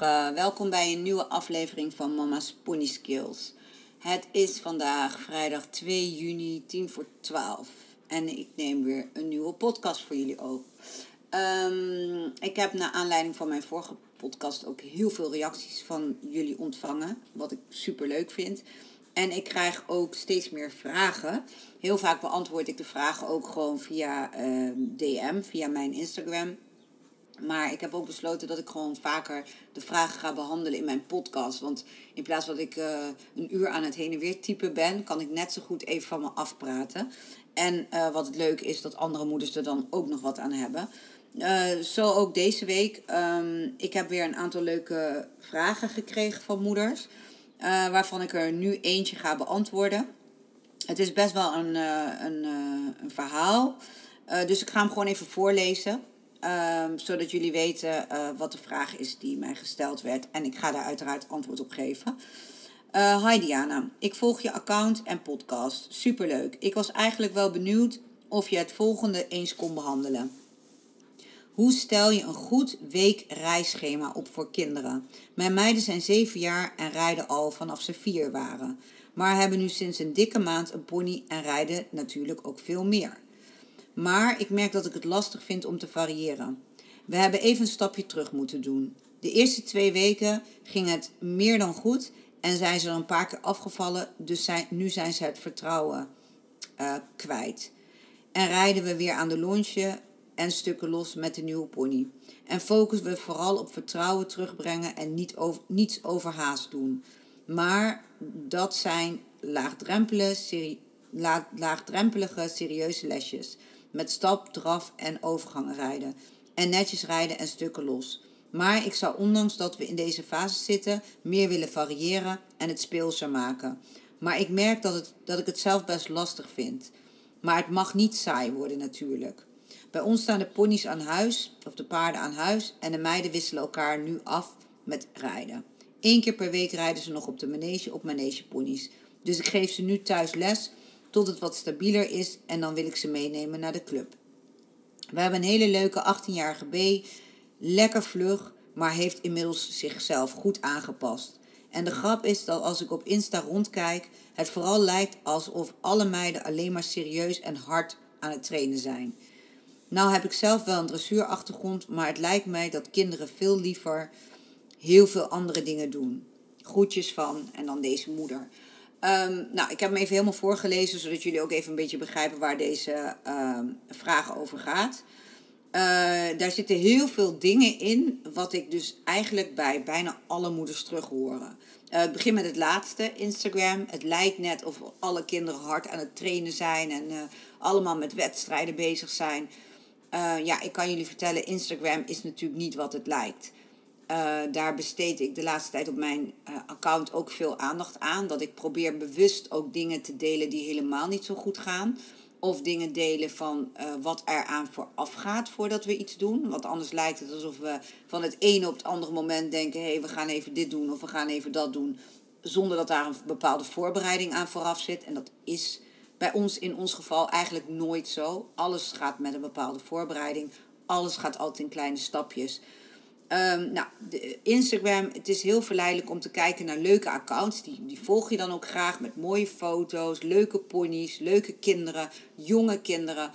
Goedemorgen, welkom bij een nieuwe aflevering van Mama's Pony Skills. Het is vandaag vrijdag 2 juni, 10 voor 12. En ik neem weer een nieuwe podcast voor jullie op. Um, ik heb naar aanleiding van mijn vorige podcast ook heel veel reacties van jullie ontvangen. Wat ik super leuk vind. En ik krijg ook steeds meer vragen. Heel vaak beantwoord ik de vragen ook gewoon via uh, ehm, DM, via mijn Instagram. Maar ik heb ook besloten dat ik gewoon vaker de vragen ga behandelen in mijn podcast. Want in plaats dat ik uh, een uur aan het heen en weer typen ben, kan ik net zo goed even van me afpraten. En uh, wat het leuk is, dat andere moeders er dan ook nog wat aan hebben. Uh, zo ook deze week. Um, ik heb weer een aantal leuke vragen gekregen van moeders. Waarvan ik er nu eentje ga beantwoorden. Het is best wel een, een, een verhaal. dus ik ga hem gewoon even voorlezen. Um, zodat jullie weten wat de vraag is die mij gesteld werd. En ik ga daar uiteraard antwoord op geven. hi Diana, ik volg je account en podcast. Superleuk. Ik was eigenlijk wel benieuwd of je het volgende eens kon behandelen. Hoe stel je een goed weekreisschema op voor kinderen? Mijn meiden zijn zeven jaar en rijden al vanaf ze vier waren. Maar hebben nu sinds een dikke maand een pony en rijden natuurlijk ook veel meer. Maar ik merk dat ik het lastig vind om te variëren. We hebben even een stapje terug moeten doen. De eerste twee weken ging het meer dan goed en zijn ze er een paar keer afgevallen, dus zijn, nu zijn ze het vertrouwen uh, kwijt. En rijden we weer aan de lontje en stukken los met de nieuwe pony. En focussen we vooral op vertrouwen terugbrengen en niet over, niets overhaast doen. Maar dat zijn laagdrempelige, seri laagdrempelige, serieuze lesjes. Met stap, draf en overgangen rijden. En netjes rijden en stukken los. Maar ik zou ondanks dat we in deze fase zitten, meer willen variëren en het speelser maken. Maar ik merk dat, het, dat ik het zelf best lastig vind. Maar het mag niet saai worden natuurlijk. Bij ons staan de ponies aan huis, of de paarden aan huis, en de meiden wisselen elkaar nu af met rijden. Eén keer per week rijden ze nog op de manege op manegeponies. Dus ik geef ze nu thuis les tot het wat stabieler is en dan wil ik ze meenemen naar de club. We hebben een hele leuke 18-jarige B, lekker vlug, maar heeft inmiddels zichzelf goed aangepast. En de grap is dat als ik op Insta rondkijk, het vooral lijkt alsof alle meiden alleen maar serieus en hard aan het trainen zijn. Nou heb ik zelf wel een dressuurachtergrond, maar het lijkt mij dat kinderen veel liever heel veel andere dingen doen. Groetjes van en dan deze moeder. Um, nou, ik heb hem even helemaal voorgelezen, zodat jullie ook even een beetje begrijpen waar deze um, vraag over gaat. Uh, daar zitten heel veel dingen in, wat ik dus eigenlijk bij bijna alle moeders terug horen. Uh, het begint met het laatste, Instagram. Het lijkt net of alle kinderen hard aan het trainen zijn en uh, allemaal met wedstrijden bezig zijn. Uh, ja, ik kan jullie vertellen, Instagram is natuurlijk niet wat het lijkt. Uh, daar besteed ik de laatste tijd op mijn uh, account ook veel aandacht aan. Dat ik probeer bewust ook dingen te delen die helemaal niet zo goed gaan. Of dingen delen van wat er aan vooraf gaat voordat we iets doen. Want anders lijkt het alsof we van het ene op het andere moment denken: hé, hey, we gaan even dit doen of we gaan even dat doen. Zonder dat daar een bepaalde voorbereiding aan vooraf zit. En dat is bij ons in ons geval eigenlijk nooit zo. Alles gaat met een bepaalde voorbereiding. Alles gaat altijd in kleine stapjes. Um, nou, de Instagram, het is heel verleidelijk om te kijken naar leuke accounts. Die, die volg je dan ook graag met mooie foto's, leuke ponies, leuke kinderen, jonge kinderen.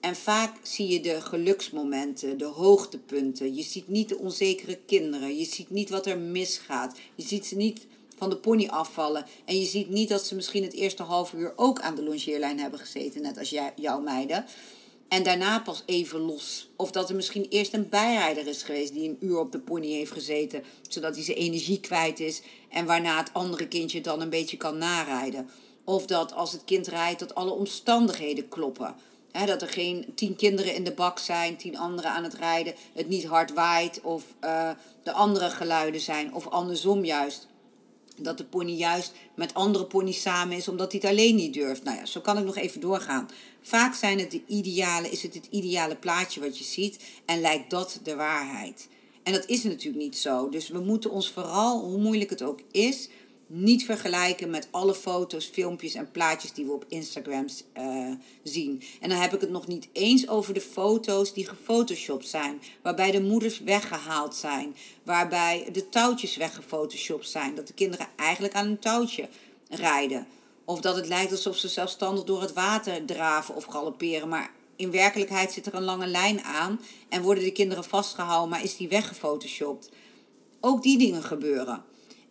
En vaak zie je de geluksmomenten, de hoogtepunten. Je ziet niet de onzekere kinderen. Je ziet niet wat er misgaat. Je ziet ze niet van de pony afvallen. En je ziet niet dat ze misschien het eerste half uur ook aan de longeerlijn hebben gezeten, net als jij, jouw meiden. En daarna pas even los. Of dat er misschien eerst een bijrijder is geweest die een uur op de pony heeft gezeten, zodat hij zijn energie kwijt is. En waarna het andere kindje dan een beetje kan narijden. Of dat als het kind rijdt, dat alle omstandigheden kloppen. dat er geen tien kinderen in de bak zijn, tien anderen aan het rijden, het niet hard waait of uh, de andere geluiden zijn. Of andersom juist. Dat de pony juist met andere ponies samen is omdat hij het alleen niet durft. Nou ja, zo kan ik nog even doorgaan. Vaak zijn het de ideale, is het het ideale plaatje wat je ziet en lijkt dat de waarheid. En dat is natuurlijk niet zo. Dus we moeten ons vooral, hoe moeilijk het ook is, niet vergelijken met alle foto's, filmpjes en plaatjes die we op Instagram uh, zien. En dan heb ik het nog niet eens over de foto's die gefotoshopt zijn, waarbij de moeders weggehaald zijn, waarbij de touwtjes weggefotoshopt zijn, dat de kinderen eigenlijk aan een touwtje rijden. Of dat het lijkt alsof ze zelfstandig door het water draven of galopperen, maar in werkelijkheid zit er een lange lijn aan en worden de kinderen vastgehouden, maar is die weggefotoshopt. Ook die dingen gebeuren.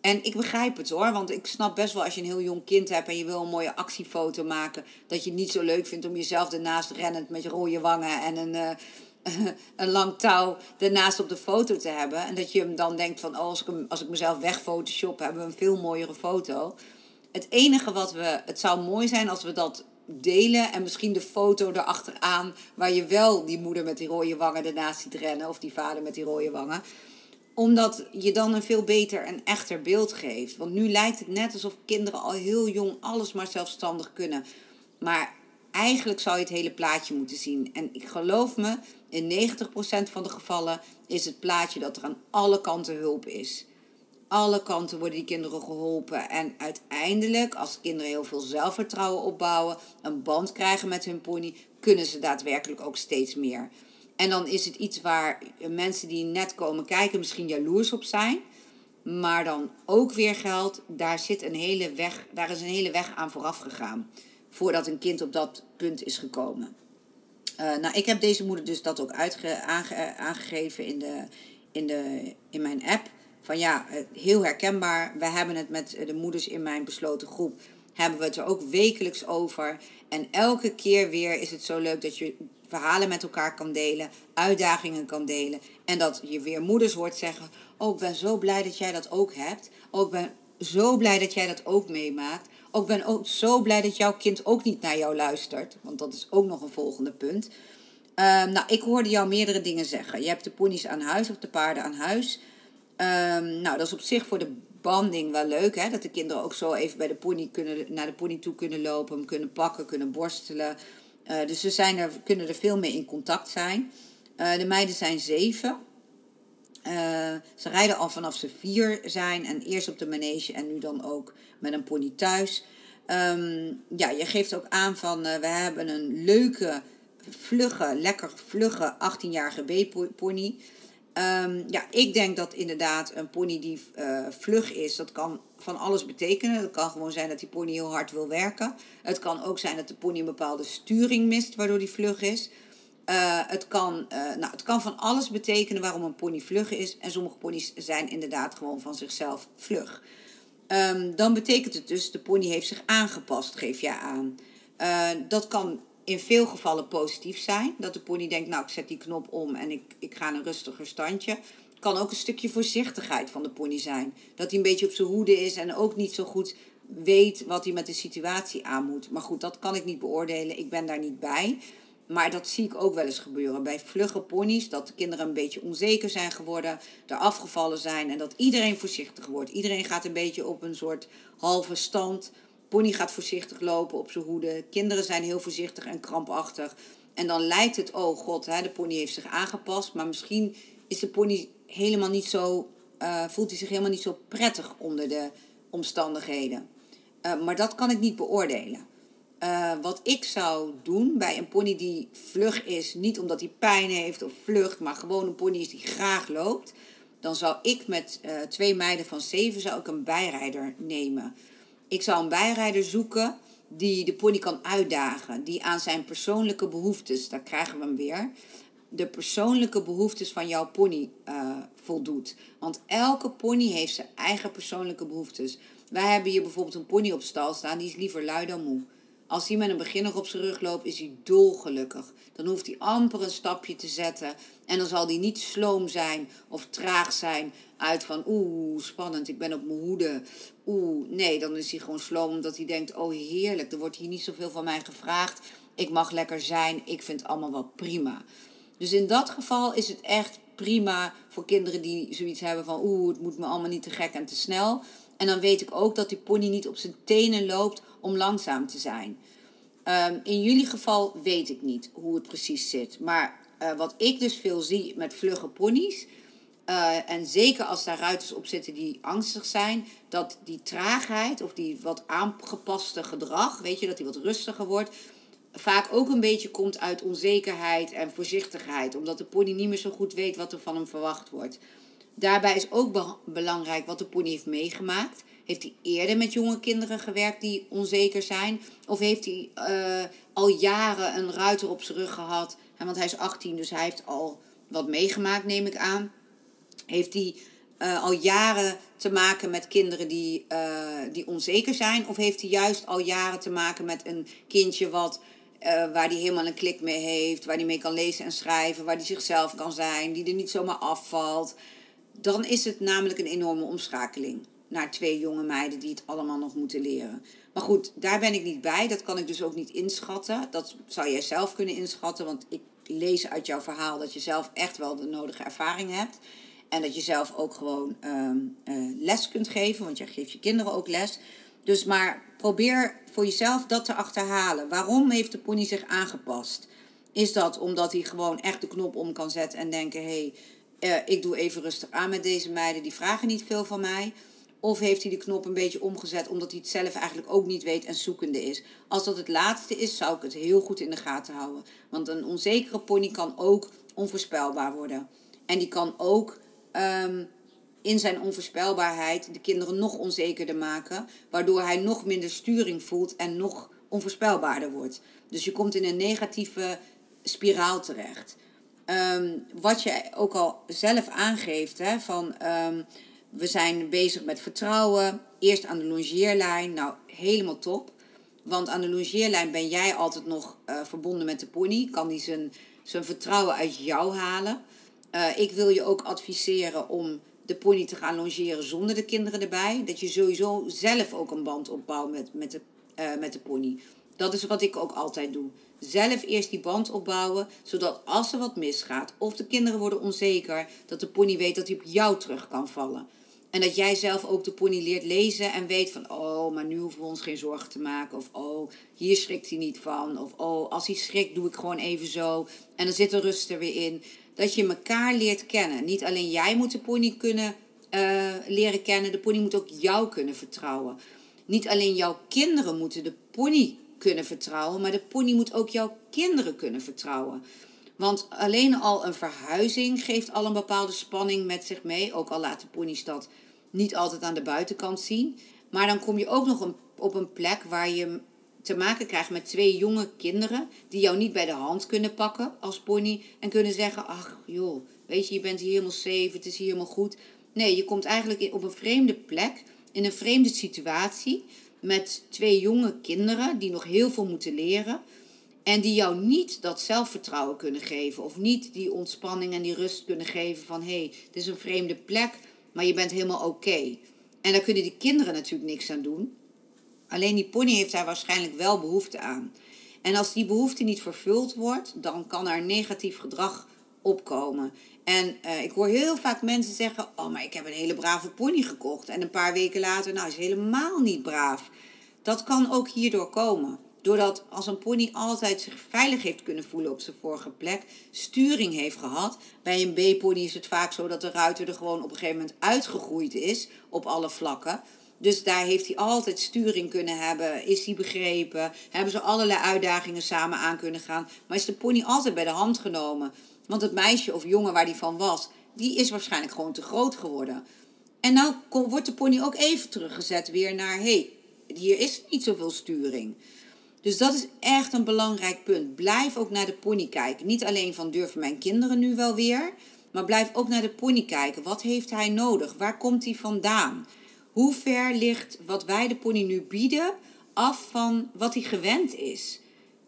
En ik begrijp het hoor, want ik snap best wel als je een heel jong kind hebt en je wil een mooie actiefoto maken, dat je het niet zo leuk vindt om jezelf ernaast rennend met rode wangen en een, uh, een lang touw ernaast op de foto te hebben. En dat je hem dan denkt van, oh, als ik, hem, als ik mezelf wegphotoshop, hebben we een veel mooiere foto. Het enige wat we, het zou mooi zijn als we dat delen en misschien de foto erachteraan waar je wel die moeder met die rode wangen ernaast ziet rennen of die vader met die rode wangen omdat je dan een veel beter en echter beeld geeft. Want nu lijkt het net alsof kinderen al heel jong alles maar zelfstandig kunnen. Maar eigenlijk zou je het hele plaatje moeten zien. En ik geloof me, in 90% van de gevallen is het plaatje dat er aan alle kanten hulp is. Alle kanten worden die kinderen geholpen. En uiteindelijk, als kinderen heel veel zelfvertrouwen opbouwen, een band krijgen met hun pony, kunnen ze daadwerkelijk ook steeds meer. En dan is het iets waar mensen die net komen kijken misschien jaloers op zijn. Maar dan ook weer geldt, daar, zit een hele weg, daar is een hele weg aan vooraf gegaan. Voordat een kind op dat punt is gekomen. Uh, nou, ik heb deze moeder dus dat ook uitge, aangegeven in, de, in, de, in mijn app. Van ja, eh, heel herkenbaar. We hebben het met de moeders in mijn besloten groep. Hebben we het er ook wekelijks over. En elke keer weer is het zo leuk dat je verhalen met elkaar kan delen, uitdagingen kan delen. En dat je weer moeders hoort zeggen: Oh, ik ben zo blij dat jij dat ook hebt. Oh, ik ben zo blij dat jij dat ook meemaakt. Oh, ik ben ook zo blij dat jouw kind ook niet naar jou luistert. Want dat is ook nog een volgende punt. Um, nou, ik hoorde jou meerdere dingen zeggen. Je hebt de ponies aan huis of de paarden aan huis. Um, nou, dat is op zich voor de banding wel leuk. Hè? Dat de kinderen ook zo even bij de pony kunnen, naar de pony toe kunnen lopen, hem kunnen pakken, kunnen borstelen. Uh, dus ze zijn er, kunnen er veel mee in contact zijn. Uh, de meiden zijn zeven. Uh, ze rijden al vanaf ze vier zijn en eerst op de manege en nu dan ook met een pony thuis. Um, ja, je geeft ook aan van we hebben een leuke, vlugge, lekker vlugge 18-jarige B-pony. Um, ja, ik denk dat inderdaad een pony die uh, vlug is, dat kan van alles betekenen. Het kan gewoon zijn dat die pony heel hard wil werken. Het kan ook zijn dat de pony een bepaalde sturing mist, waardoor die vlug is. Uh, het, kan, uh, nou, het kan van alles betekenen waarom een pony vlug is. En sommige ponies zijn inderdaad gewoon van zichzelf vlug. Um, dan betekent het dus, de pony heeft zich aangepast, geef je aan. Dat kan in veel gevallen positief zijn. Dat de pony denkt, nou ik zet die knop om en ik, ik ga een rustiger standje. Kan ook een stukje voorzichtigheid van de pony zijn. Dat hij een beetje op zijn hoede is en ook niet zo goed weet wat hij met de situatie aan moet. Maar goed, dat kan ik niet beoordelen. Ik ben daar niet bij. Maar dat zie ik ook wel eens gebeuren bij vlugge ponies. Dat de kinderen een beetje onzeker zijn geworden, er afgevallen zijn en dat iedereen voorzichtig wordt. Iedereen gaat een beetje op een soort halve stand Pony gaat voorzichtig lopen op zijn hoede. Kinderen zijn heel voorzichtig en krampachtig. En dan lijkt het, oh god, hè, de pony heeft zich aangepast. Maar misschien is de pony helemaal niet zo, uh, voelt hij zich helemaal niet zo prettig onder de omstandigheden. Uh, maar dat kan ik niet beoordelen. Uh, wat ik zou doen bij een pony die vlug is, niet omdat hij pijn heeft of vlucht, maar gewoon een pony is die graag loopt, dan zou ik met twee meiden van zeven zou ik een bijrijder nemen. Ik zou een bijrijder zoeken die de pony kan uitdagen, die aan zijn persoonlijke behoeftes, daar krijgen we hem weer, de persoonlijke behoeftes van jouw pony uh, voldoet. Want elke pony heeft zijn eigen persoonlijke behoeftes. Wij hebben hier bijvoorbeeld een pony op stal staan, die is liever lui dan moe. Als hij met een beginner op zijn rug loopt, is hij dolgelukkig. Dan hoeft hij amper een stapje te zetten. En dan zal hij niet sloom zijn of traag zijn uit van oeh, spannend, ik ben op mijn hoede. Oeh, nee, dan is hij gewoon sloom omdat hij denkt, oh heerlijk, er wordt hier niet zoveel van mij gevraagd. Ik mag lekker zijn, ik vind het allemaal wel prima. Dus in dat geval is het echt prima voor kinderen die zoiets hebben van oeh, het moet me allemaal niet te gek en te snel. En dan weet ik ook dat die pony niet op zijn tenen loopt om langzaam te zijn. Um, in jullie geval weet ik niet hoe het precies zit. Maar uh, wat ik dus veel zie met vlugge ponies. Uh, en zeker als daar ruiters op zitten die angstig zijn, dat die traagheid of die wat aangepaste gedrag, weet je, dat die wat rustiger wordt, vaak ook een beetje komt uit onzekerheid en voorzichtigheid, omdat de pony niet meer zo goed weet wat er van hem verwacht wordt. Daarbij is ook belangrijk wat de pony heeft meegemaakt. Heeft hij eerder met jonge kinderen gewerkt die onzeker zijn? Of heeft hij uh, al jaren een ruiter op zijn rug gehad? want hij is 18, dus hij heeft al wat meegemaakt, neem ik aan. Heeft hij uh, al jaren te maken met kinderen die, uh, die onzeker zijn? Of heeft hij juist al jaren te maken met een kindje wat, waar hij helemaal een klik mee heeft, waar hij mee kan lezen en schrijven, waar hij zichzelf kan zijn, die er niet zomaar afvalt? Dan is het namelijk een enorme omschakeling naar twee jonge meiden die het allemaal nog moeten leren. Maar goed, daar ben ik niet bij. Dat kan ik dus ook niet inschatten. Dat zou jij zelf kunnen inschatten, want ik lees uit jouw verhaal dat je zelf echt wel de nodige ervaring hebt. En dat je zelf ook gewoon ehm, eh, les kunt geven, want jij geeft je kinderen ook les. Dus maar probeer voor jezelf dat te achterhalen. Waarom heeft de pony zich aangepast? Is dat omdat hij gewoon echt de knop om kan zetten en denken: hé, hey, uh, ik doe even rustig aan met deze meiden, die vragen niet veel van mij. Of heeft hij de knop een beetje omgezet omdat hij het zelf eigenlijk ook niet weet en zoekende is? Als dat het laatste is, zou ik het heel goed in de gaten houden. Want een onzekere pony kan ook onvoorspelbaar worden. En die kan ook um, in zijn onvoorspelbaarheid de kinderen nog onzekerder maken, waardoor hij nog minder sturing voelt en nog onvoorspelbaarder wordt. Dus je komt in een negatieve spiraal terecht. Um, wat je ook al zelf aangeeft, hè, van um, we zijn bezig met vertrouwen. Eerst aan de longeerlijn. Nou, helemaal top. Want aan de longeerlijn ben jij altijd nog uh, verbonden met de pony. Kan die zijn, zijn vertrouwen uit jou halen. Uh, ik wil je ook adviseren om de pony te gaan longeren zonder de kinderen erbij. Dat je sowieso zelf ook een band opbouwt met, met, de, uh, met de pony. Dat is wat ik ook altijd doe. Zelf eerst die band opbouwen, zodat als er wat misgaat of de kinderen worden onzeker, dat de pony weet dat hij op jou terug kan vallen. En dat jij zelf ook de pony leert lezen en weet van, oh, maar nu hoeven we ons geen zorgen te maken. Of, oh, hier schrikt hij niet van. Of, oh, als hij schrikt, doe ik gewoon even zo. En dan zit de rust er weer in. Dat je elkaar leert kennen. Niet alleen jij moet de pony kunnen uh, leren kennen, de pony moet ook jou kunnen vertrouwen. Niet alleen jouw kinderen moeten de pony kunnen vertrouwen, maar de pony moet ook jouw kinderen kunnen vertrouwen. Want alleen al een verhuizing geeft al een bepaalde spanning met zich mee. Ook al laat de pony's dat niet altijd aan de buitenkant zien. Maar dan kom je ook nog op een plek waar je te maken krijgt met twee jonge kinderen die jou niet bij de hand kunnen pakken als pony en kunnen zeggen: Ach joh, weet je, je bent hier helemaal safe, het is hier helemaal goed. Nee, je komt eigenlijk op een vreemde plek, in een vreemde situatie, met twee jonge kinderen die nog heel veel moeten leren. En die jou niet dat zelfvertrouwen kunnen geven. Of niet die ontspanning en die rust kunnen geven van hé, hey, dit is een vreemde plek maar je bent helemaal oké. En daar kunnen die kinderen natuurlijk niks aan doen. Alleen die pony heeft daar waarschijnlijk wel behoefte aan. En als die behoefte niet vervuld wordt, dan kan er negatief gedrag opkomen. En uh, ik hoor heel vaak mensen zeggen: Oh, maar ik heb een hele brave pony gekocht. En een paar weken later, nou, is helemaal niet braaf. Dat kan ook hierdoor komen. Doordat als een pony altijd zich veilig heeft kunnen voelen op zijn vorige plek, sturing heeft gehad. Bij een B-pony is het vaak zo dat de ruiter er gewoon op een gegeven moment uitgegroeid is op alle vlakken. Dus daar heeft hij altijd sturing kunnen hebben. Is hij begrepen? Hebben ze allerlei uitdagingen samen aan kunnen gaan? Maar is de pony altijd bij de hand genomen? Want het meisje of jongen waar die van was, die is waarschijnlijk gewoon te groot geworden. En nou wordt de pony ook even teruggezet weer naar: hey, hier is niet zoveel sturing. Dus dat is echt een belangrijk punt. Blijf ook naar de pony kijken. Niet alleen van durven mijn kinderen nu wel weer, maar blijf ook naar de pony kijken. Wat heeft hij nodig? Waar komt hij vandaan? Hoe ver ligt wat wij de pony nu bieden af van wat hij gewend is.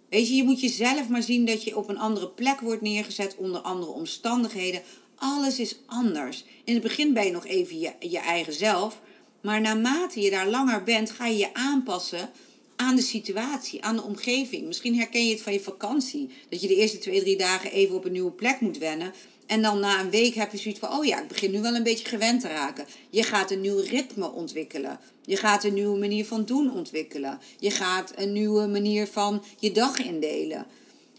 Weet je, je moet jezelf maar zien dat je op een andere plek wordt neergezet onder andere omstandigheden. Alles is anders. In het begin ben je nog even je, je eigen zelf. Maar naarmate je daar langer bent, ga je je aanpassen aan de situatie, aan de omgeving. Misschien herken je het van je vakantie. Dat je de eerste twee, drie dagen even op een nieuwe plek moet wennen. En dan na een week heb je zoiets van: oh ja, ik begin nu wel een beetje gewend te raken. Je gaat een nieuw ritme ontwikkelen. Je gaat een nieuwe manier van doen ontwikkelen. Je gaat een nieuwe manier van je dag indelen.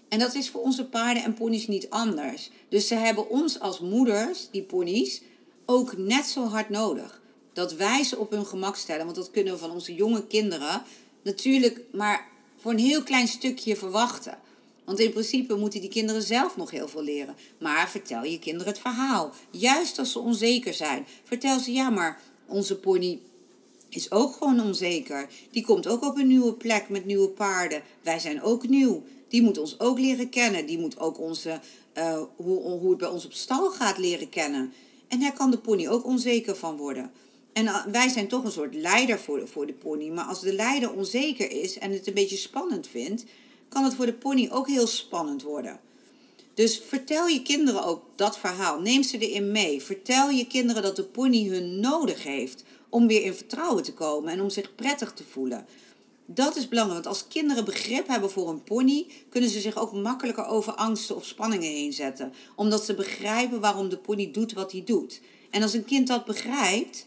En dat is voor onze paarden en ponies niet anders. Dus ze hebben ons als moeders, die ponies, ook net zo hard nodig. Dat wij ze op hun gemak stellen. Want dat kunnen we van onze jonge kinderen natuurlijk maar voor een heel klein stukje verwachten. Want in principe moeten die kinderen zelf nog heel veel leren. Maar vertel je kinderen het verhaal. Juist als ze onzeker zijn. Vertel ze, ja, maar onze pony is ook gewoon onzeker. Die komt ook op een nieuwe plek met nieuwe paarden. Wij zijn ook nieuw. Die moet ons ook leren kennen. Die moet ook onze, uh, hoe, hoe het bij ons op stal gaat leren kennen. En daar kan de pony ook onzeker van worden. En eh, wij zijn toch een soort leider voor voor de pony. Maar als de leider onzeker is en het een beetje spannend vindt, kan het voor de pony ook heel spannend worden. Dus vertel je kinderen ook dat verhaal. Neem ze erin mee. Vertel je kinderen dat de pony hun nodig heeft om weer in vertrouwen te komen en om zich prettig te voelen. Dat is belangrijk, want als kinderen begrip hebben voor een pony, kunnen ze zich ook makkelijker over angsten of spanningen heen zetten. Omdat ze begrijpen waarom de pony doet wat hij doet. En als een kind dat begrijpt,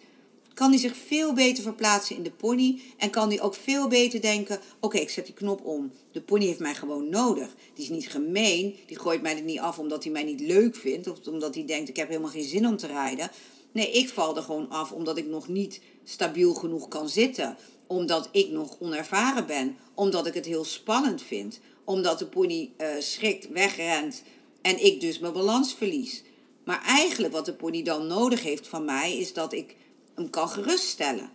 kan hij zich veel beter verplaatsen in de pony en kan hij ook veel beter denken: oké, ik zet die knop om. De pony heeft mij gewoon nodig. Die is niet gemeen, die gooit mij er niet af omdat hij mij niet leuk vindt of omdat hij denkt: ik heb helemaal geen zin om te rijden. Nee, ik val er gewoon af omdat ik nog niet stabiel genoeg kan zitten, omdat ik nog onervaren ben, omdat ik het heel spannend vind, omdat de pony uh, schrikt, wegrent en ik dus mijn balans verlies. Maar eigenlijk wat de pony dan nodig heeft van mij is dat ik hem kan geruststellen.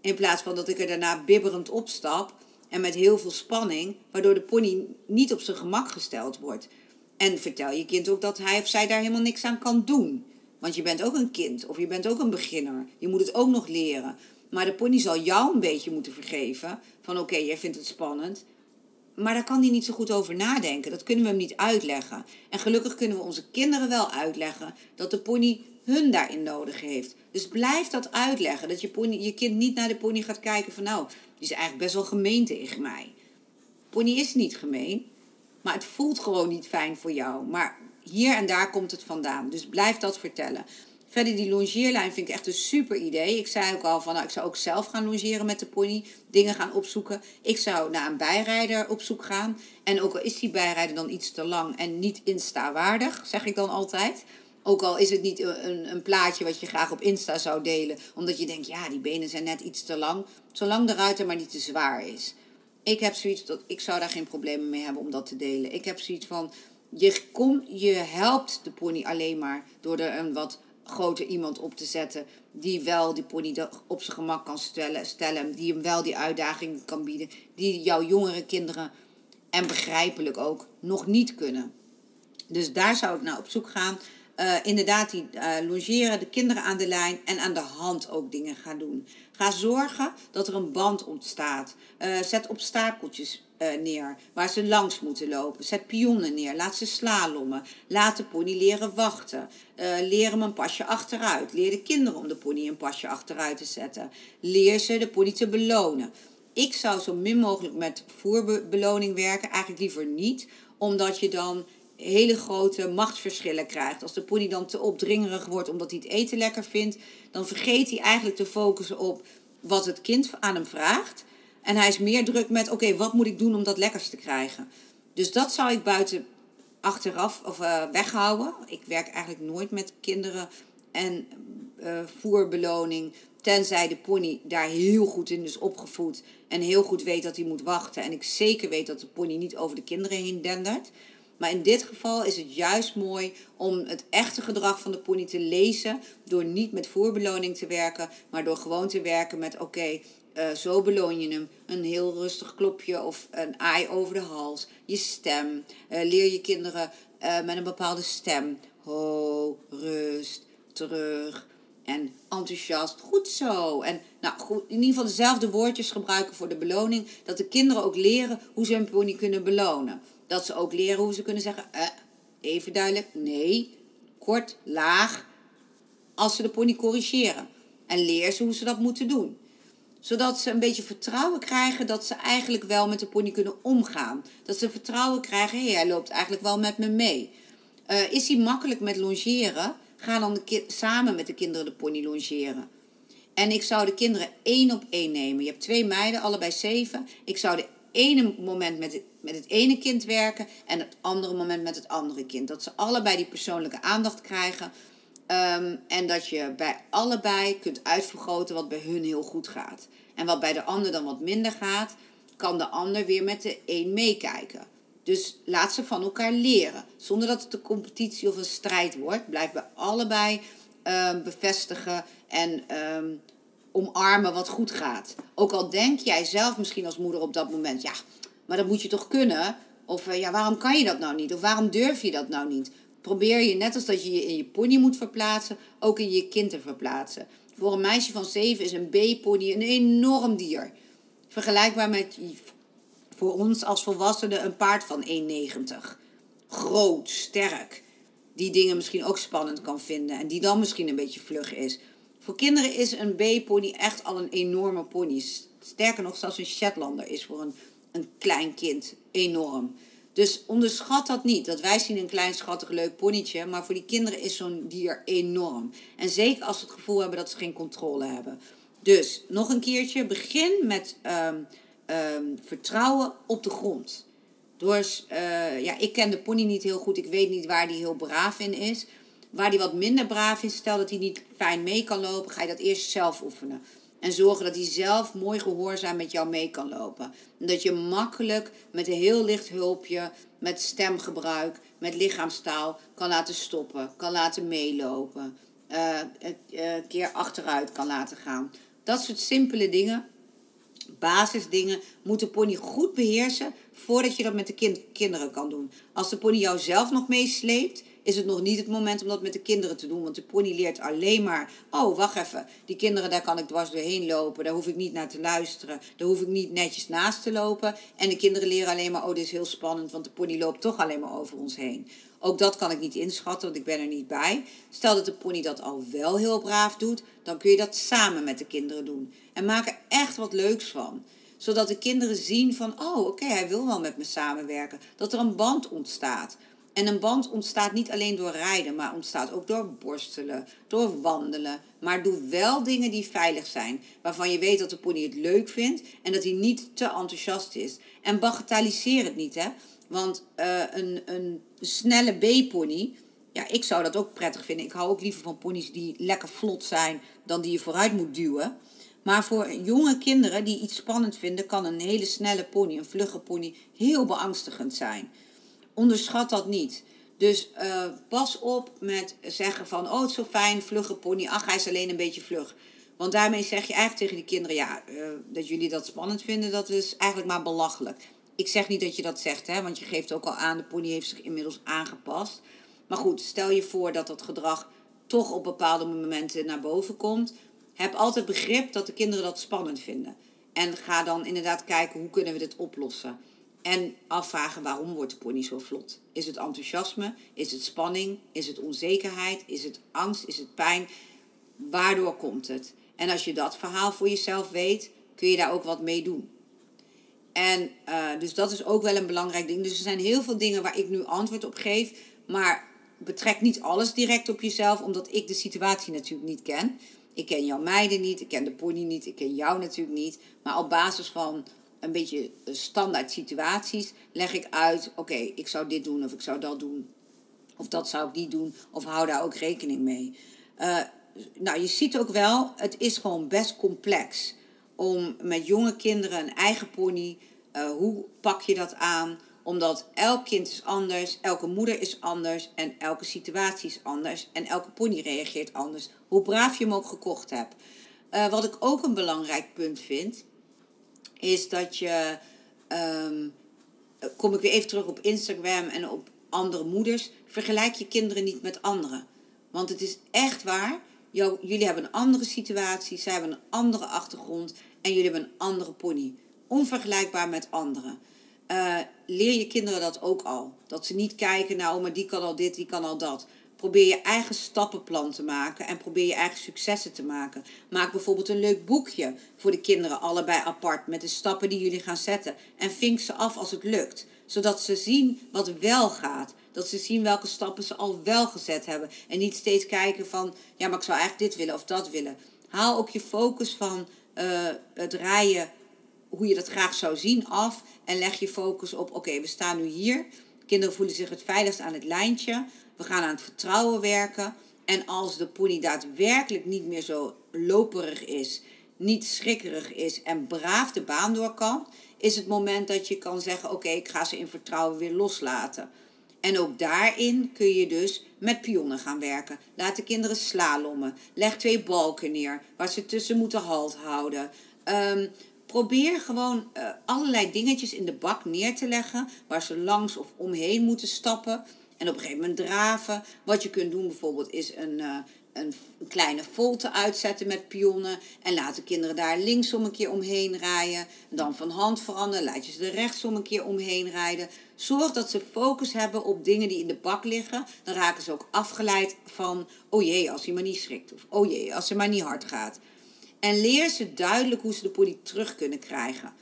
In plaats van dat ik er daarna bibberend opstap en met heel veel spanning, waardoor de pony niet op zijn gemak gesteld wordt. En vertel je kind ook dat hij of zij daar helemaal niks aan kan doen. Want je bent ook een kind of je bent ook een beginner. Je moet het ook nog leren. Maar de pony zal jou een beetje moeten vergeven. Van oké, jij vindt het spannend. Maar daar kan hij niet zo goed over nadenken. Dat kunnen we hem niet uitleggen. En gelukkig kunnen we onze kinderen wel uitleggen dat de pony hun daarin nodig heeft. Dus blijf dat uitleggen. Dat je, pony, je kind niet naar de pony gaat kijken van nou, die is eigenlijk best wel gemeen tegen mij. Pony is niet gemeen, maar het voelt gewoon niet fijn voor jou. Maar hier en daar komt het vandaan. Dus blijf dat vertellen. Verder die longeerlijn vind ik echt een super idee. Ik zei ook al van, nou, ik zou ook zelf gaan longeren met de pony. Dingen gaan opzoeken. Ik zou naar een bijrijder op zoek gaan. En ook al is die bijrijder dan iets te lang en niet insta-waardig, zeg ik dan altijd. Ook al is het niet een, een plaatje wat je graag op Insta zou delen. Omdat je denkt, ja, die benen zijn net iets te lang. Zolang de ruiter maar niet te zwaar is. Ik heb zoiets dat ik zou daar geen problemen mee hebben om dat te delen. Ik heb zoiets van, je, kom, je helpt de pony alleen maar door er een wat groter iemand op te zetten. Die wel die pony op zijn gemak kan stellen, stellen. Die hem wel die uitdaging kan bieden. Die jouw jongere kinderen, en begrijpelijk ook, nog niet kunnen. Dus daar zou ik naar op zoek gaan. Uh, inderdaad, die uh, logeren, de kinderen aan de lijn en aan de hand ook dingen gaan doen. Ga zorgen dat er een band ontstaat. Uh, zet obstakeltjes neer waar ze langs moeten lopen. Zet pionnen neer. Laat ze slalommen. Laat de pony leren wachten. leer hem een pasje achteruit. Leer de kinderen om de pony een pasje achteruit te zetten. Leer ze de pony te belonen. Ik zou zo min mogelijk met voerbeloning werken. Eigenlijk liever niet, omdat je dan hele grote machtsverschillen krijgt. Als de pony dan te opdringerig wordt omdat hij het eten lekker vindt, dan vergeet hij eigenlijk te focussen op wat het kind aan hem vraagt. En hij is meer druk met: oké, wat moet ik doen om dat lekkers te krijgen? Dus dat zou ik buiten achteraf of uh, weghouden. Ik werk eigenlijk nooit met kinderen en uh, voerbeloning. Tenzij de pony daar heel goed in is opgevoed en heel goed weet dat hij moet wachten. En ik zeker weet dat de pony niet over de kinderen heen dendert. Maar in dit geval is het juist mooi om het echte gedrag van de pony te lezen. Door niet met voorbeloning te werken, maar door gewoon te werken met: oké, eh, zo beloon je hem. Een heel rustig klopje of een aai over de hals. Je stem. Uh, leer je kinderen uh, met een bepaalde stem. Ho, rust, terug. en enthousiast. Goed zo. En nou, goed, in ieder geval dezelfde woordjes gebruiken voor de beloning. Dat de kinderen ook leren hoe ze een pony kunnen belonen. Dat ze ook leren hoe ze kunnen zeggen, eh, even duidelijk, nee, kort, laag. Als ze de pony corrigeren. En leer ze hoe ze dat moeten doen zodat ze een beetje vertrouwen krijgen dat ze eigenlijk wel met de pony kunnen omgaan. Dat ze vertrouwen krijgen, hé, hey, hij loopt eigenlijk wel met me mee. Uh, is hij makkelijk met longeren? Ga dan samen met de kinderen de pony longeren. En ik zou de kinderen één op één nemen. Je hebt twee meiden, allebei zeven. Ik zou de ene moment met het, met het ene kind werken en het andere moment met het andere kind. Dat ze allebei die persoonlijke aandacht krijgen. Ehm, en dat je bij allebei kunt uitvergroten wat bij hun heel goed gaat. En wat bij de ander dan wat minder gaat, kan de ander weer met de een meekijken. Dus laat ze van elkaar leren. Zonder dat het een competitie of een strijd wordt. Blijf bij allebei um, bevestigen en um, omarmen wat goed gaat. Ook al denk jij zelf misschien als moeder op dat moment, ja, maar dat moet je toch kunnen? Of uh, ja, waarom kan je dat nou niet? Of waarom durf je dat nou niet? probeer je, net als dat je je in je pony moet verplaatsen, ook in je kind te verplaatsen. Voor een meisje van 7 is een B-pony een enorm dier. Vergelijkbaar met voor ons als volwassenen een paard van 1,90. Groot, sterk. Die dingen misschien ook spannend kan vinden en die dan misschien een beetje vlug is. Voor kinderen is een B-pony echt al een enorme pony. Sterker nog, zelfs een Shetlander is voor een, een klein kind enorm. Dus onderschat dat niet. Dat wij zien een klein schattig leuk ponytje, maar voor die kinderen is zo'n dier enorm. En zeker als ze het gevoel hebben dat ze geen controle hebben. Dus nog een keertje, begin met ehm, ehm, vertrouwen op de grond. Door, uh, ja, ik ken de pony niet heel goed, ik weet niet waar die heel braaf in is. Waar die wat minder braaf is, stel dat hij niet fijn mee kan lopen, ga je dat eerst zelf oefenen. En zorgen dat hij zelf mooi gehoorzaam met jou mee kan lopen. En dat je makkelijk met een heel licht hulpje, met stemgebruik, met lichaamstaal kan laten stoppen, kan laten meelopen. Uh, een keer achteruit kan laten gaan. Dat soort simpele dingen, basisdingen, moet de pony goed beheersen voordat je dat met de kind, kinderen kan doen. Als de pony jou zelf nog meesleept, is het nog niet het moment om dat met de kinderen te doen. Want de pony leert alleen maar, oh wacht even, die kinderen daar kan ik dwars doorheen lopen. Daar hoef ik niet naar te luisteren. Daar hoef ik niet netjes naast te lopen. En de kinderen leren alleen maar, oh dit is heel spannend, want de pony loopt toch alleen maar over ons heen. Ook dat kan ik niet inschatten, want ik ben er niet bij. Stel dat de pony dat al wel heel braaf doet, dan kun je dat samen met de kinderen doen. En maak er echt wat leuks van zodat de kinderen zien van, oh oké, hij wil wel met me samenwerken. Dat er een band ontstaat. En een band ontstaat niet alleen door rijden, maar ontstaat ook door borstelen, door wandelen. Maar doe wel dingen die veilig zijn, waarvan je weet dat de pony het leuk vindt en dat hij niet te enthousiast is. En bagatelliseer het niet, hè. Want uh, een, een snelle B-pony, ja, ik zou dat ook prettig vinden. Ik hou ook liever van ponies die lekker vlot zijn dan die je vooruit moet duwen. Maar voor jonge kinderen die iets spannend vinden, kan een hele snelle pony, een vlugge pony, heel beangstigend zijn onderschat dat niet. Dus uh, pas op met zeggen van, oh het is zo fijn, vlugge pony, ach hij is alleen een beetje vlug. Want daarmee zeg je eigenlijk tegen de kinderen, ja, uh, dat jullie dat spannend vinden, dat is eigenlijk maar belachelijk. Ik zeg niet dat je dat zegt, hè, want je geeft ook al aan, de pony heeft zich inmiddels aangepast. Maar goed, stel je voor dat dat gedrag toch op bepaalde momenten naar boven komt. Heb altijd begrip dat de kinderen dat spannend vinden. En ga dan inderdaad kijken, hoe kunnen we dit oplossen. En afvragen waarom wordt de pony zo vlot? Is het enthousiasme? Is het spanning? Is het onzekerheid? Is het angst? Is het pijn? Waardoor komt het? En als je dat verhaal voor jezelf weet, kun je daar ook wat mee doen. En uh, dus dat is ook wel een belangrijk ding. Dus er zijn heel veel dingen waar ik nu antwoord op geef. Maar betrek niet alles direct op jezelf, omdat ik de situatie natuurlijk niet ken. Ik ken jouw meiden niet, ik ken de pony niet, ik ken jou natuurlijk niet. Maar op basis van een beetje standaard situaties leg ik uit, oké, ik zou dit doen of ik zou dat doen. Of dat zou ik niet doen, of hou daar ook rekening mee. Uh, nou, je ziet ook wel, het is gewoon best complex om met jonge kinderen een eigen pony, uh, hoe pak je dat aan? Omdat elk kind is anders, elke moeder is anders en elke situatie is anders en elke pony reageert anders. Hoe braaf je hem ook gekocht hebt. Wat ik ook een belangrijk punt vind, is dat je. Um, kom ik weer even terug op Instagram en op andere moeders. Vergelijk je kinderen niet met anderen. Want het is echt waar. jullie hebben een andere situatie, zij hebben een andere achtergrond en jullie hebben een andere pony. Onvergelijkbaar met anderen. Uh, leer je kinderen dat ook al. Dat ze niet kijken oh, maar die kan al dit, die kan al dat. Probeer je eigen stappenplan te maken en probeer je eigen successen te maken. Maak bijvoorbeeld een leuk boekje voor de kinderen, allebei apart, met de stappen die jullie gaan zetten. En vink ze af als het lukt, zodat ze zien wat wel gaat. Dat ze zien welke stappen ze al wel gezet hebben. En niet steeds kijken van, ja, maar ik zou eigenlijk dit willen of dat willen. Haal ook je focus van uh, het rijden, hoe je dat graag zou zien, af. En leg je focus op, oké, we staan nu hier. Kinderen voelen zich het veiligst aan het lijntje. We gaan aan het vertrouwen werken. En als de pony daadwerkelijk niet meer zo loperig is, niet schrikkerig is en braaf de baan door kan, is het moment dat je kan zeggen: Oké, ik ga ze in vertrouwen weer loslaten. En ook daarin kun je dus met pionnen gaan werken. Laat de kinderen slalommen. Leg twee balken neer waar ze tussen moeten halt houden. Um, probeer gewoon uh, allerlei dingetjes in de bak neer te leggen waar ze langs of omheen moeten stappen. En op een gegeven moment draven. Wat je kunt doen bijvoorbeeld is een, uh, een, kleine volte uitzetten met pionnen. En laat de kinderen daar linksom een keer omheen rijden. Dan van hand veranderen. Laat je ze er rechtsom een keer omheen rijden. Zorg dat ze focus hebben op dingen die in de bak liggen. Dan raken ze ook afgeleid van, oh jee, als hij maar niet schrikt. Of oh jee, als hij maar niet hard gaat. En leer ze duidelijk hoe ze de pony terug kunnen krijgen.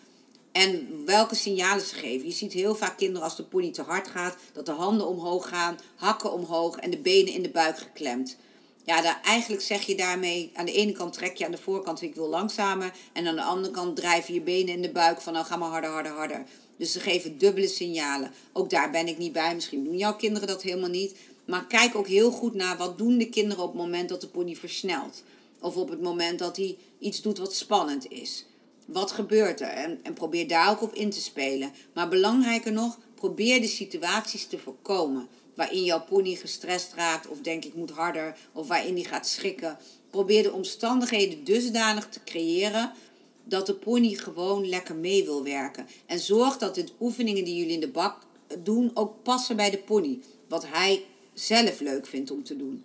En welke signalen ze geven. Je ziet heel vaak kinderen als de pony te hard gaat, dat de handen omhoog gaan, hakken omhoog en de benen in de buik geklemd. Ja, daar, eigenlijk zeg je daarmee, aan de ene kant trek je aan de voorkant, ik wil langzamer. En aan de andere kant drijven je benen in de buik van, nou ga maar harder, harder, harder. Dus ze geven dubbele signalen. Ook daar ben ik niet bij. Misschien doen jouw kinderen dat helemaal niet. Maar kijk ook heel goed naar wat doen de kinderen op het moment dat de pony versnelt. Of op het moment dat hij iets doet wat spannend is. Wat gebeurt er? En, en probeer daar ook op in te spelen. Maar belangrijker nog, probeer de situaties te voorkomen. Waarin jouw pony gestrest raakt of denk ik moet harder of waarin hij gaat schrikken. Probeer de omstandigheden dusdanig te creëren dat de pony gewoon lekker mee wil werken. En zorg dat de oefeningen die jullie in de bak doen ook passen bij de pony. Wat hij zelf leuk vindt om te doen.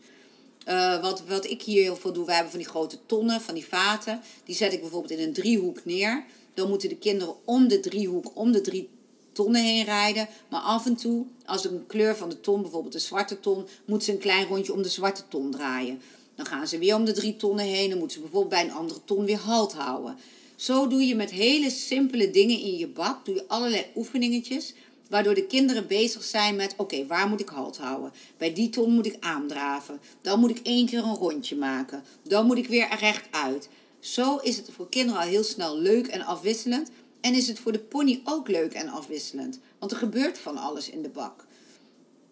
Uh, wat, wat ik hier heel veel doe, we hebben van die grote tonnen, van die vaten. Die zet ik bijvoorbeeld in een driehoek neer. Dan moeten de kinderen om de driehoek, om de drie tonnen heen rijden. Maar af en toe, als een kleur van de ton, bijvoorbeeld een zwarte ton, moeten ze een klein rondje om de zwarte ton draaien. Dan gaan ze weer om de drie tonnen heen. Dan moeten ze bijvoorbeeld bij een andere ton weer halt houden. Zo doe je met hele simpele dingen in je bak, doe je allerlei oefeningetjes. Waardoor de kinderen bezig zijn met: oké, waar moet ik halt houden? Bij die ton moet ik aandraven. Dan moet ik één keer een rondje maken. Dan moet ik weer rechtuit. Zo is het voor kinderen al heel snel leuk en afwisselend. En is het voor de pony ook leuk en afwisselend. Want er gebeurt van alles in de bak.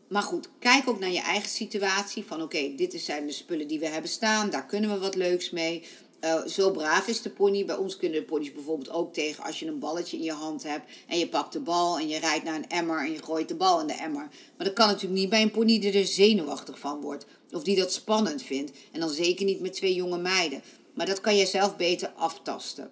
Maar goed, kijk ook naar je eigen situatie. Van oké, dit zijn de spullen die we hebben staan. Daar kunnen we wat leuks mee. Uh, zo braaf is de pony. Bij ons kunnen de ponies bijvoorbeeld ook tegen als je een balletje in je hand hebt en je pakt de bal en je rijdt naar een emmer en je gooit de bal in de emmer. Maar dat kan natuurlijk niet bij een pony die er zenuwachtig van wordt of die dat spannend vindt. En dan zeker niet met twee jonge meiden. Maar dat kan je zelf beter aftasten.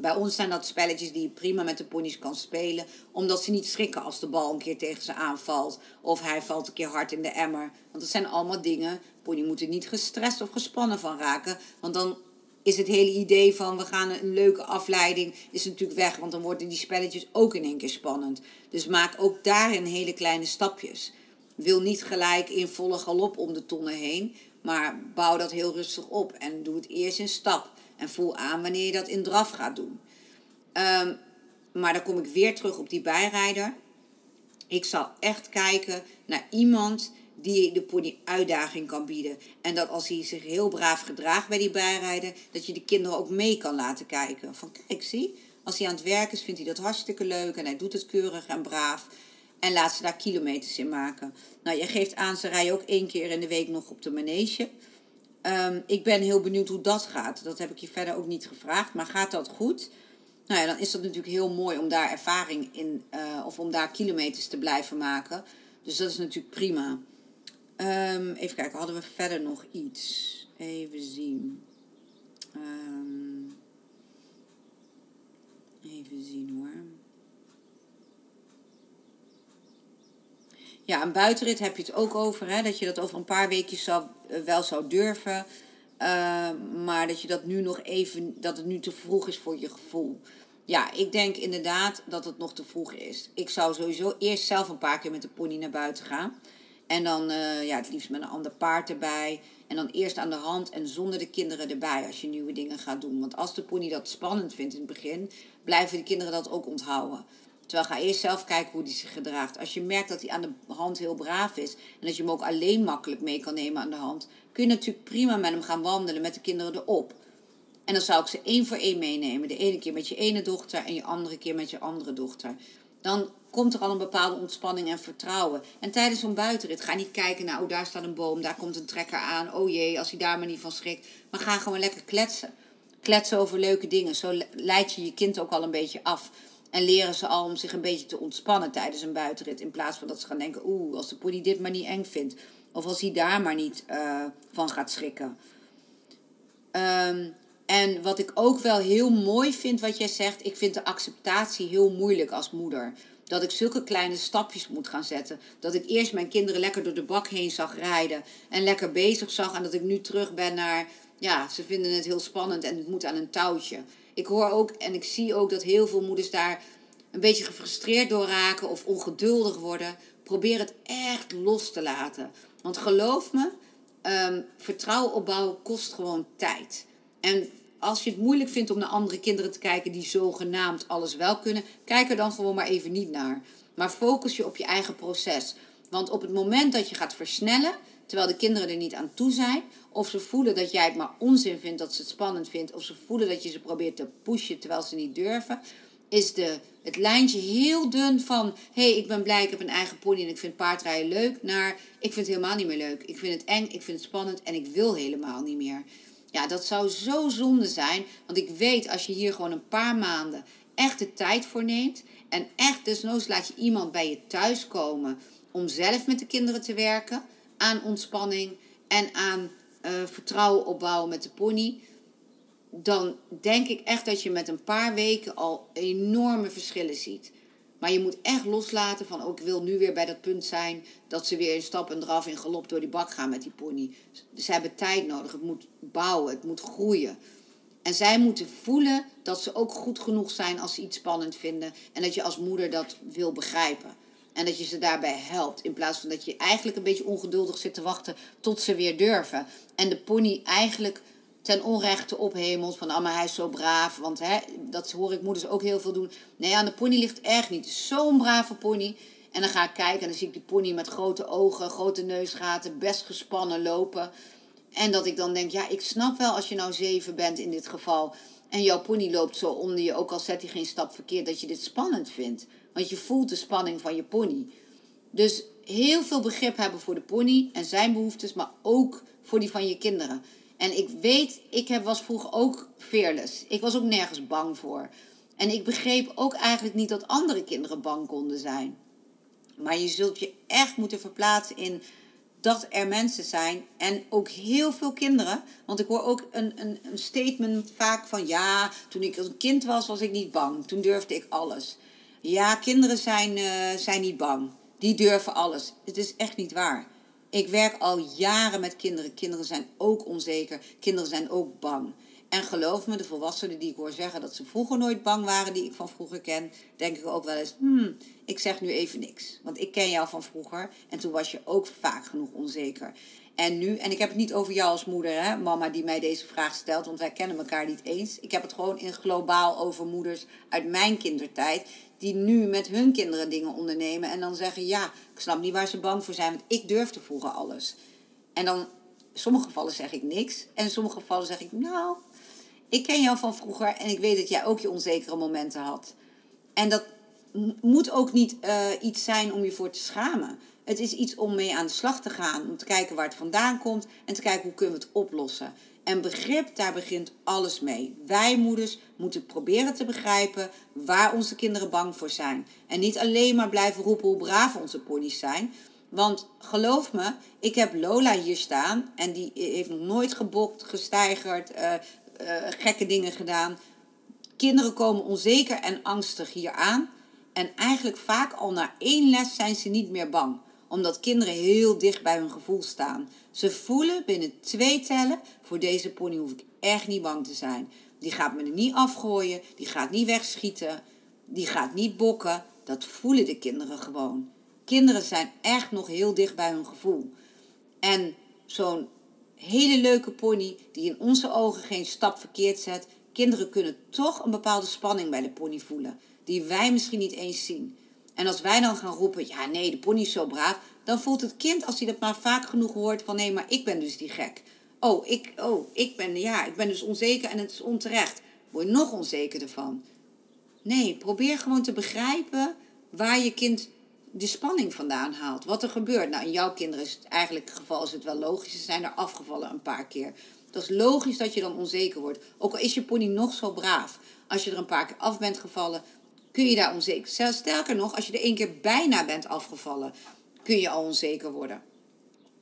Bij ons zijn dat spelletjes die je prima met de ponies kan spelen, omdat ze niet schrikken als de bal een keer tegen ze aanvalt of hij valt een keer hard in de emmer. Want dat zijn allemaal dingen. Pony moet er niet gestrest of gespannen van raken, want dan is het hele idee van we gaan een leuke afleiding is natuurlijk weg. Want dan worden die spelletjes ook in één keer spannend. Dus maak ook daarin hele kleine stapjes. Wil niet gelijk in volle galop om de tonnen heen. Maar bouw dat heel rustig op. En doe het eerst in stap. En voel aan wanneer je dat in draf gaat doen. Um, maar dan kom ik weer terug op die bijrijder. Ik zal echt kijken naar iemand die de pony uitdaging kan bieden. En dat als hij zich heel braaf gedraagt bij die bijrijden, dat je de kinderen ook mee kan laten kijken. Van kijk, zie, als hij aan het werk is, vindt hij dat hartstikke leuk en hij doet het keurig en braaf. En laat ze daar kilometers in maken. Nou, je geeft aan, ze rijden ook één keer in de week nog op de manege. Um, ik ben heel benieuwd hoe dat gaat. Dat heb ik je verder ook niet gevraagd. Maar gaat dat goed? Nou ja, dan is dat natuurlijk heel mooi om daar ervaring in, uh, of om daar kilometers te blijven maken. Dus dat is natuurlijk prima. Um, even kijken, hadden we verder nog iets? Even zien. Um, even zien hoor. Ja, een buitenrit heb je het ook over, hè, dat je dat over een paar weekjes uh, wel zou durven. Eh, maar dat je dat nu nog even, dat het nu te vroeg is voor je gevoel. Ja, ik denk inderdaad dat het nog te vroeg is. Ik zou sowieso eerst zelf een paar keer met de pony naar buiten gaan. En dan uh, ja, het liefst met een ander paard erbij. En dan eerst aan de hand en zonder de kinderen erbij als je nieuwe dingen gaat doen. Want als de pony dat spannend vindt in het begin, blijven de kinderen dat ook onthouden. Terwijl ga eerst zelf kijken hoe hij zich gedraagt. Als je merkt dat hij aan de hand heel braaf is en dat je hem ook alleen makkelijk mee kan nemen aan de hand, kun je natuurlijk prima met hem gaan wandelen met de kinderen erop. En dan zou ik ze één voor één meenemen. De ene keer met je ene dochter en je andere keer met je andere dochter. Dan komt er al een bepaalde ontspanning en vertrouwen. En tijdens zo'n buitenrit, ga niet kijken naar, oh daar staat een boom, daar komt een trekker aan. Oh jee, als hij daar maar niet van schrikt. Maar ga gewoon lekker kletsen. Kletsen over leuke dingen. Zo leid je je kind ook al een beetje af. En leren ze al om zich een beetje te ontspannen tijdens een buitenrit. In plaats van dat ze gaan denken, oeh, als de pony dit maar niet eng vindt. Of als hij daar maar niet uh, van gaat schrikken. Um, en wat ik ook wel heel mooi vind wat jij zegt, ik vind de acceptatie heel moeilijk als moeder. Dat ik zulke kleine stapjes moet gaan zetten. Dat ik eerst mijn kinderen lekker door de bak heen zag rijden en lekker bezig zag. En dat ik nu terug ben naar, ja, ze vinden het heel spannend en het moet aan een touwtje. Ik hoor ook en ik zie ook dat heel veel moeders daar een beetje gefrustreerd door raken of ongeduldig worden. Probeer het echt los te laten. Want geloof me, um, vertrouwen opbouwen kost gewoon tijd. En als je het moeilijk vindt om naar andere kinderen te kijken die zogenaamd alles wel kunnen, kijk er dan gewoon maar even niet naar. Maar focus je op je eigen proces. Want op het moment dat je gaat versnellen, terwijl de kinderen er niet aan toe zijn, of ze voelen dat jij het maar onzin vindt, dat ze het spannend vindt, of ze voelen dat je ze probeert te pushen terwijl ze niet durven, is de, het lijntje heel dun van hé, hey, ik ben blij, ik heb een eigen pony en ik vind paardrijden leuk, naar ik vind het helemaal niet meer leuk. Ik vind het eng, ik vind het spannend en ik wil helemaal niet meer. Ja, dat zou zo zonde zijn. Want ik weet als je hier gewoon een paar maanden echt de tijd voor neemt. En echt desnoods laat je iemand bij je thuis komen om zelf met de kinderen te werken. Aan ontspanning en aan uh, vertrouwen opbouwen met de pony. Dan denk ik echt dat je met een paar weken al enorme verschillen ziet. Maar je moet echt loslaten van, ook oh, ik wil nu weer bij dat punt zijn dat ze weer in stap en draf in galop door die bak gaan met die pony. Ze hebben tijd nodig, het moet bouwen, het moet groeien. En zij moeten voelen dat ze ook goed genoeg zijn als ze iets spannend vinden. En dat je als moeder dat wil begrijpen. En dat je ze daarbij helpt. In plaats van dat je eigenlijk een beetje ongeduldig zit te wachten tot ze weer durven. En de pony eigenlijk ten onrechte ophemelt. Van, ah, maar hij is zo braaf. Want hè, dat hoor ik moeders ook heel veel doen. Nee, aan de pony ligt echt niet. Zo'n brave pony. En dan ga ik kijken en dan zie ik die pony met grote ogen, grote neusgaten, best gespannen lopen. En dat ik dan denk, ja, ik snap wel als je nou zeven bent in dit geval. En jouw pony loopt zo onder je, ook al zet hij geen stap verkeerd, dat je dit spannend vindt. Want je voelt de spanning van je pony. Dus heel veel begrip hebben voor de pony en zijn behoeftes, maar ook voor die van je kinderen. En ik weet, ik was vroeger ook fearless. Ik was ook nergens bang voor. En ik begreep ook eigenlijk niet dat andere kinderen bang konden zijn. Maar je zult je echt moeten verplaatsen in dat er mensen zijn en ook heel veel kinderen. Want ik hoor ook een, een, een statement vaak van ja, toen ik een kind was, was ik niet bang. Toen durfde ik alles. Ja, kinderen zijn, uh, zijn niet bang. Die durven alles. Het is echt niet waar. Ik werk al jaren met kinderen. Kinderen zijn ook onzeker. Kinderen zijn ook bang. En geloof me, de volwassenen die ik hoor zeggen dat ze vroeger nooit bang waren, die ik van vroeger ken, denk ik ook wel eens, hmm, ik zeg nu even niks. Want ik ken jou van vroeger en toen was je ook vaak genoeg onzeker. En nu, en ik heb het niet over jou als moeder, hè, mama, die mij deze vraag stelt, want wij kennen elkaar niet eens. Ik heb het gewoon in globaal over moeders uit mijn kindertijd, die nu met hun kinderen dingen ondernemen en dan zeggen, ja, ik snap niet waar ze bang voor zijn, want ik durfde vroeger alles. En dan, in sommige gevallen zeg ik niks en in sommige gevallen zeg ik, nou, ik ken jou van vroeger en ik weet dat jij ook je onzekere momenten had. En dat moet ook niet uh, iets zijn om je voor te schamen. Het is iets om mee aan de slag te gaan. Om te kijken waar het vandaan komt en te kijken hoe kunnen we het oplossen. En begrip, daar begint alles mee. Wij moeders moeten proberen te begrijpen waar onze kinderen bang voor zijn. En niet alleen maar blijven roepen hoe braaf onze pony's zijn. Want geloof me, ik heb Lola hier staan en die heeft nog nooit gebokt, gesteigerd, uh, uh, gekke dingen gedaan. Kinderen komen onzeker en angstig hier aan. En eigenlijk vaak al na één les zijn ze niet meer bang. Omdat kinderen heel dicht bij hun gevoel staan. Ze voelen binnen twee tellen, voor deze pony hoef ik echt niet bang te zijn. Die gaat me er niet afgooien, die gaat niet wegschieten, die gaat niet bokken. Dat voelen de kinderen gewoon. Kinderen zijn echt nog heel dicht bij hun gevoel. En zo'n hele leuke pony die in onze ogen geen stap verkeerd zet, kinderen kunnen toch een bepaalde spanning bij de pony voelen, die wij misschien niet eens zien. En als wij dan gaan roepen, ja nee, de pony is zo braaf, dan voelt het kind, als hij dat maar vaak genoeg hoort, van nee, maar ik ben dus die gek. Oh, ik, oh, ik ben, ja, ik ben dus onzeker en het is onterecht. Word je nog onzekerder van. Nee, probeer gewoon te begrijpen waar je kind de spanning vandaan haalt. Wat er gebeurt. Nou, in jouw kinderen is het eigenlijk geval is het wel logisch. Ze zijn er afgevallen een paar keer. Dat is logisch dat je dan onzeker wordt. Ook al is je pony nog zo braaf. Als je er een paar keer af bent gevallen, kun je daar onzeker. Zelfs sterker nog, als je er één keer bijna bent afgevallen, kun je al onzeker worden.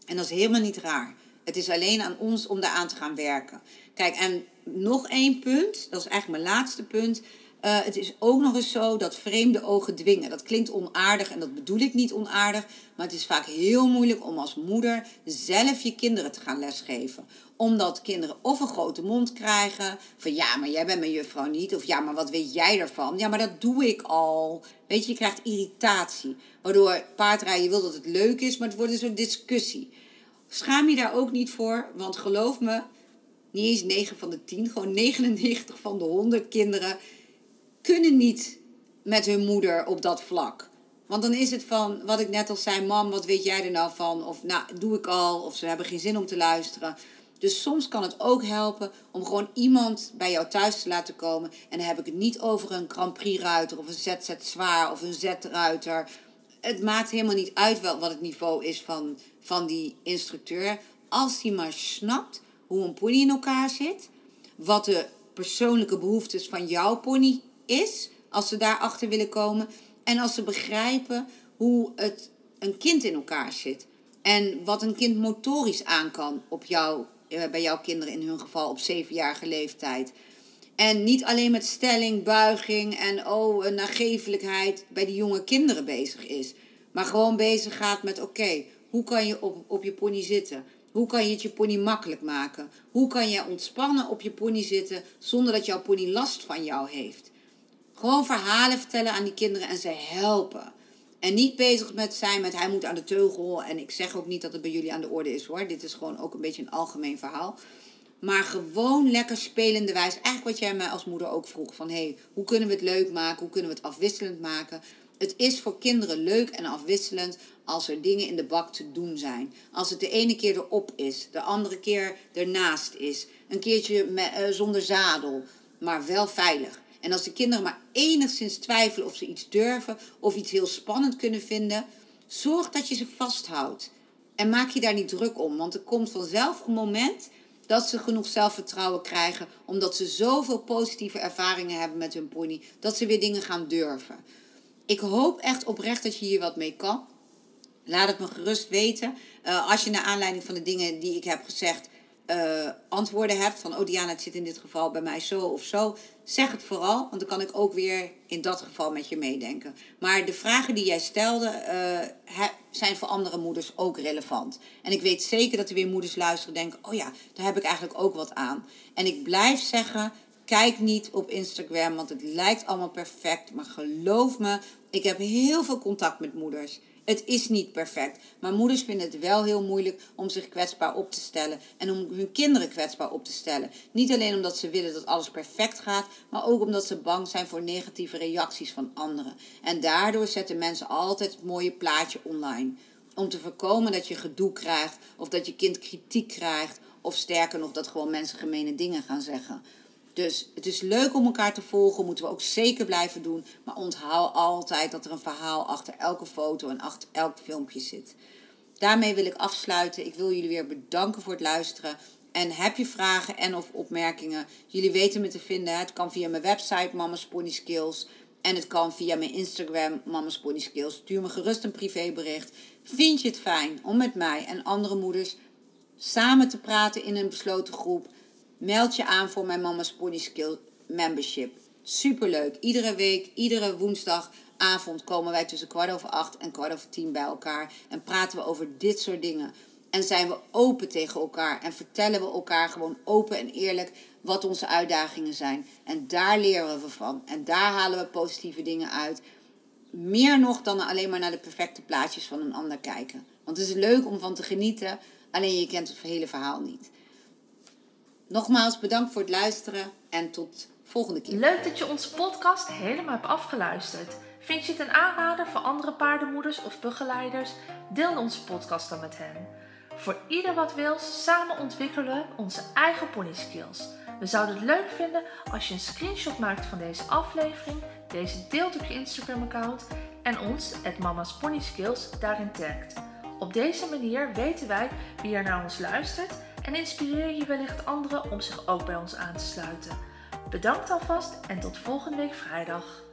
En dat is helemaal niet raar. Het is alleen aan ons om daaraan te gaan werken. Kijk, en nog één punt, dat is eigenlijk mijn laatste punt. Uh, het is ook nog eens zo dat vreemde ogen dwingen. Dat klinkt onaardig en dat bedoel ik niet onaardig. Maar het is vaak heel moeilijk om als moeder zelf je kinderen te gaan lesgeven. Omdat kinderen of een grote mond krijgen. Van ja, maar jij bent mijn juffrouw niet. Of ja, maar wat weet jij ervan? Ja, maar dat doe ik al. Weet je, je krijgt irritatie. Waardoor paardrijden, je wil dat het leuk is, maar het wordt een soort discussie. Schaam je daar ook niet voor. Want geloof me, niet eens 9 van de 10, gewoon 99 van de 100 kinderen kunnen niet met hun moeder op dat vlak. Want dan is het van, wat ik net al zei, mam, wat weet jij er nou van? Of nou, doe ik al, of ze hebben geen zin om te luisteren. Dus soms kan het ook helpen om gewoon iemand bij jou thuis te laten komen. En dan heb ik het niet over een Grand Prix ruiter of een ZZ zwaar of een Z ruiter. Het maakt helemaal niet uit wat het niveau is van, van die instructeur. Als hij maar snapt hoe een pony in elkaar zit. Wat de persoonlijke behoeftes van jouw pony is, als ze daarachter willen komen. En als ze begrijpen hoe het een kind in elkaar zit. En wat een kind motorisch aan kan op jou, eh, bij jouw kinderen in hun geval op zevenjarige leeftijd. En niet alleen met stelling, buiging en oh, nagevelijkheid bij die jonge kinderen bezig is. Maar gewoon bezig gaat met oké, hoe kan je op, op je pony zitten? Hoe kan je het je pony makkelijk maken? Hoe kan je ontspannen op je pony zitten zonder dat jouw pony last van jou heeft? Gewoon verhalen vertellen aan die kinderen en ze helpen. En niet bezig met zijn met hij moet aan de teugel. En ik zeg ook niet dat het bij jullie aan de orde is hoor. Dit is gewoon ook een beetje een algemeen verhaal. Maar gewoon lekker spelende wijs. Eigenlijk wat jij mij als moeder ook vroeg. Van hey, hoe kunnen we het leuk maken? Hoe kunnen we het afwisselend maken? Het is voor kinderen leuk en afwisselend als er dingen in de bak te doen zijn. Als het de ene keer erop is, de andere keer ernaast is. Een keertje met, uh, zonder zadel, maar wel veilig. En als de kinderen maar enigszins twijfelen of ze iets durven of iets heel spannend kunnen vinden, zorg dat je ze vasthoudt. En maak je daar niet druk om, want er komt vanzelf een moment dat ze genoeg zelfvertrouwen krijgen, omdat ze zoveel positieve ervaringen hebben met hun pony, dat ze weer dingen gaan durven. Ik hoop echt oprecht dat je hier wat mee kan. Laat het me gerust weten. Uh, als je naar aanleiding van de dingen die ik heb gezegd uh, antwoorden hebt van, oh Diana, het zit in dit geval bij mij zo of zo, zeg het vooral, want dan kan ik ook weer in dat geval met je meedenken. Maar de vragen die jij stelde uh, zijn voor andere moeders ook relevant. En ik weet zeker dat er weer moeders luisteren en denken, oh ja, daar heb ik eigenlijk ook wat aan. En ik blijf zeggen, kijk niet op Instagram, want het lijkt allemaal perfect. Maar geloof me, ik heb heel veel contact met moeders. Het is niet perfect. Maar moeders vinden het wel heel moeilijk om zich kwetsbaar op te stellen. En om hun kinderen kwetsbaar op te stellen. Niet alleen omdat ze willen dat alles perfect gaat. Maar ook omdat ze bang zijn voor negatieve reacties van anderen. En daardoor zetten mensen altijd het mooie plaatje online. Om te voorkomen dat je gedoe krijgt. Of dat je kind kritiek krijgt. Of sterker nog dat gewoon mensen gemene dingen gaan zeggen. Dus het is leuk om elkaar te volgen, moeten we ook zeker blijven doen. Maar onthoud altijd dat er een verhaal achter elke foto en achter elk filmpje zit. Daarmee wil ik afsluiten. Ik wil jullie weer bedanken voor het luisteren. En heb je vragen en of opmerkingen? Jullie weten me te vinden. Het kan via mijn website Mama's Pony Skills. En het kan via mijn Instagram Mama's Pony Skills. Stuur me gerust een privébericht. Vind je het fijn om met mij en andere moeders samen te praten in een besloten groep? Meld je aan voor mijn Mama's Pony Skill membership. Superleuk. Iedere week, iedere woensdag avond komen wij tussen kwart over acht en kwart over tien bij elkaar. En praten we over dit soort dingen. En zijn we open tegen elkaar. En vertellen we elkaar gewoon open en eerlijk wat onze uitdagingen zijn. En daar leren we van. En daar halen we positieve dingen uit. Meer nog dan alleen maar naar de perfecte plaatjes van een ander kijken. Want het is leuk om van te genieten. Alleen je kent het hele verhaal niet. Nogmaals bedankt voor het luisteren en tot volgende keer. Leuk dat je onze podcast helemaal hebt afgeluisterd. Vind je het een aanrader voor andere paardenmoeders of begeleiders? Deel onze podcast dan met hen. Voor ieder wat wil, samen ontwikkelen we onze eigen pony skills. We zouden het leuk vinden als je een screenshot maakt van deze aflevering, deze deelt op je Instagram account en ons, het Mama's Pony Skills, daarin tagt. Op deze manier weten wij wie er naar ons luistert en inspireer je wellicht anderen om zich ook bij ons aan te sluiten. Bedankt alvast en tot volgende week vrijdag.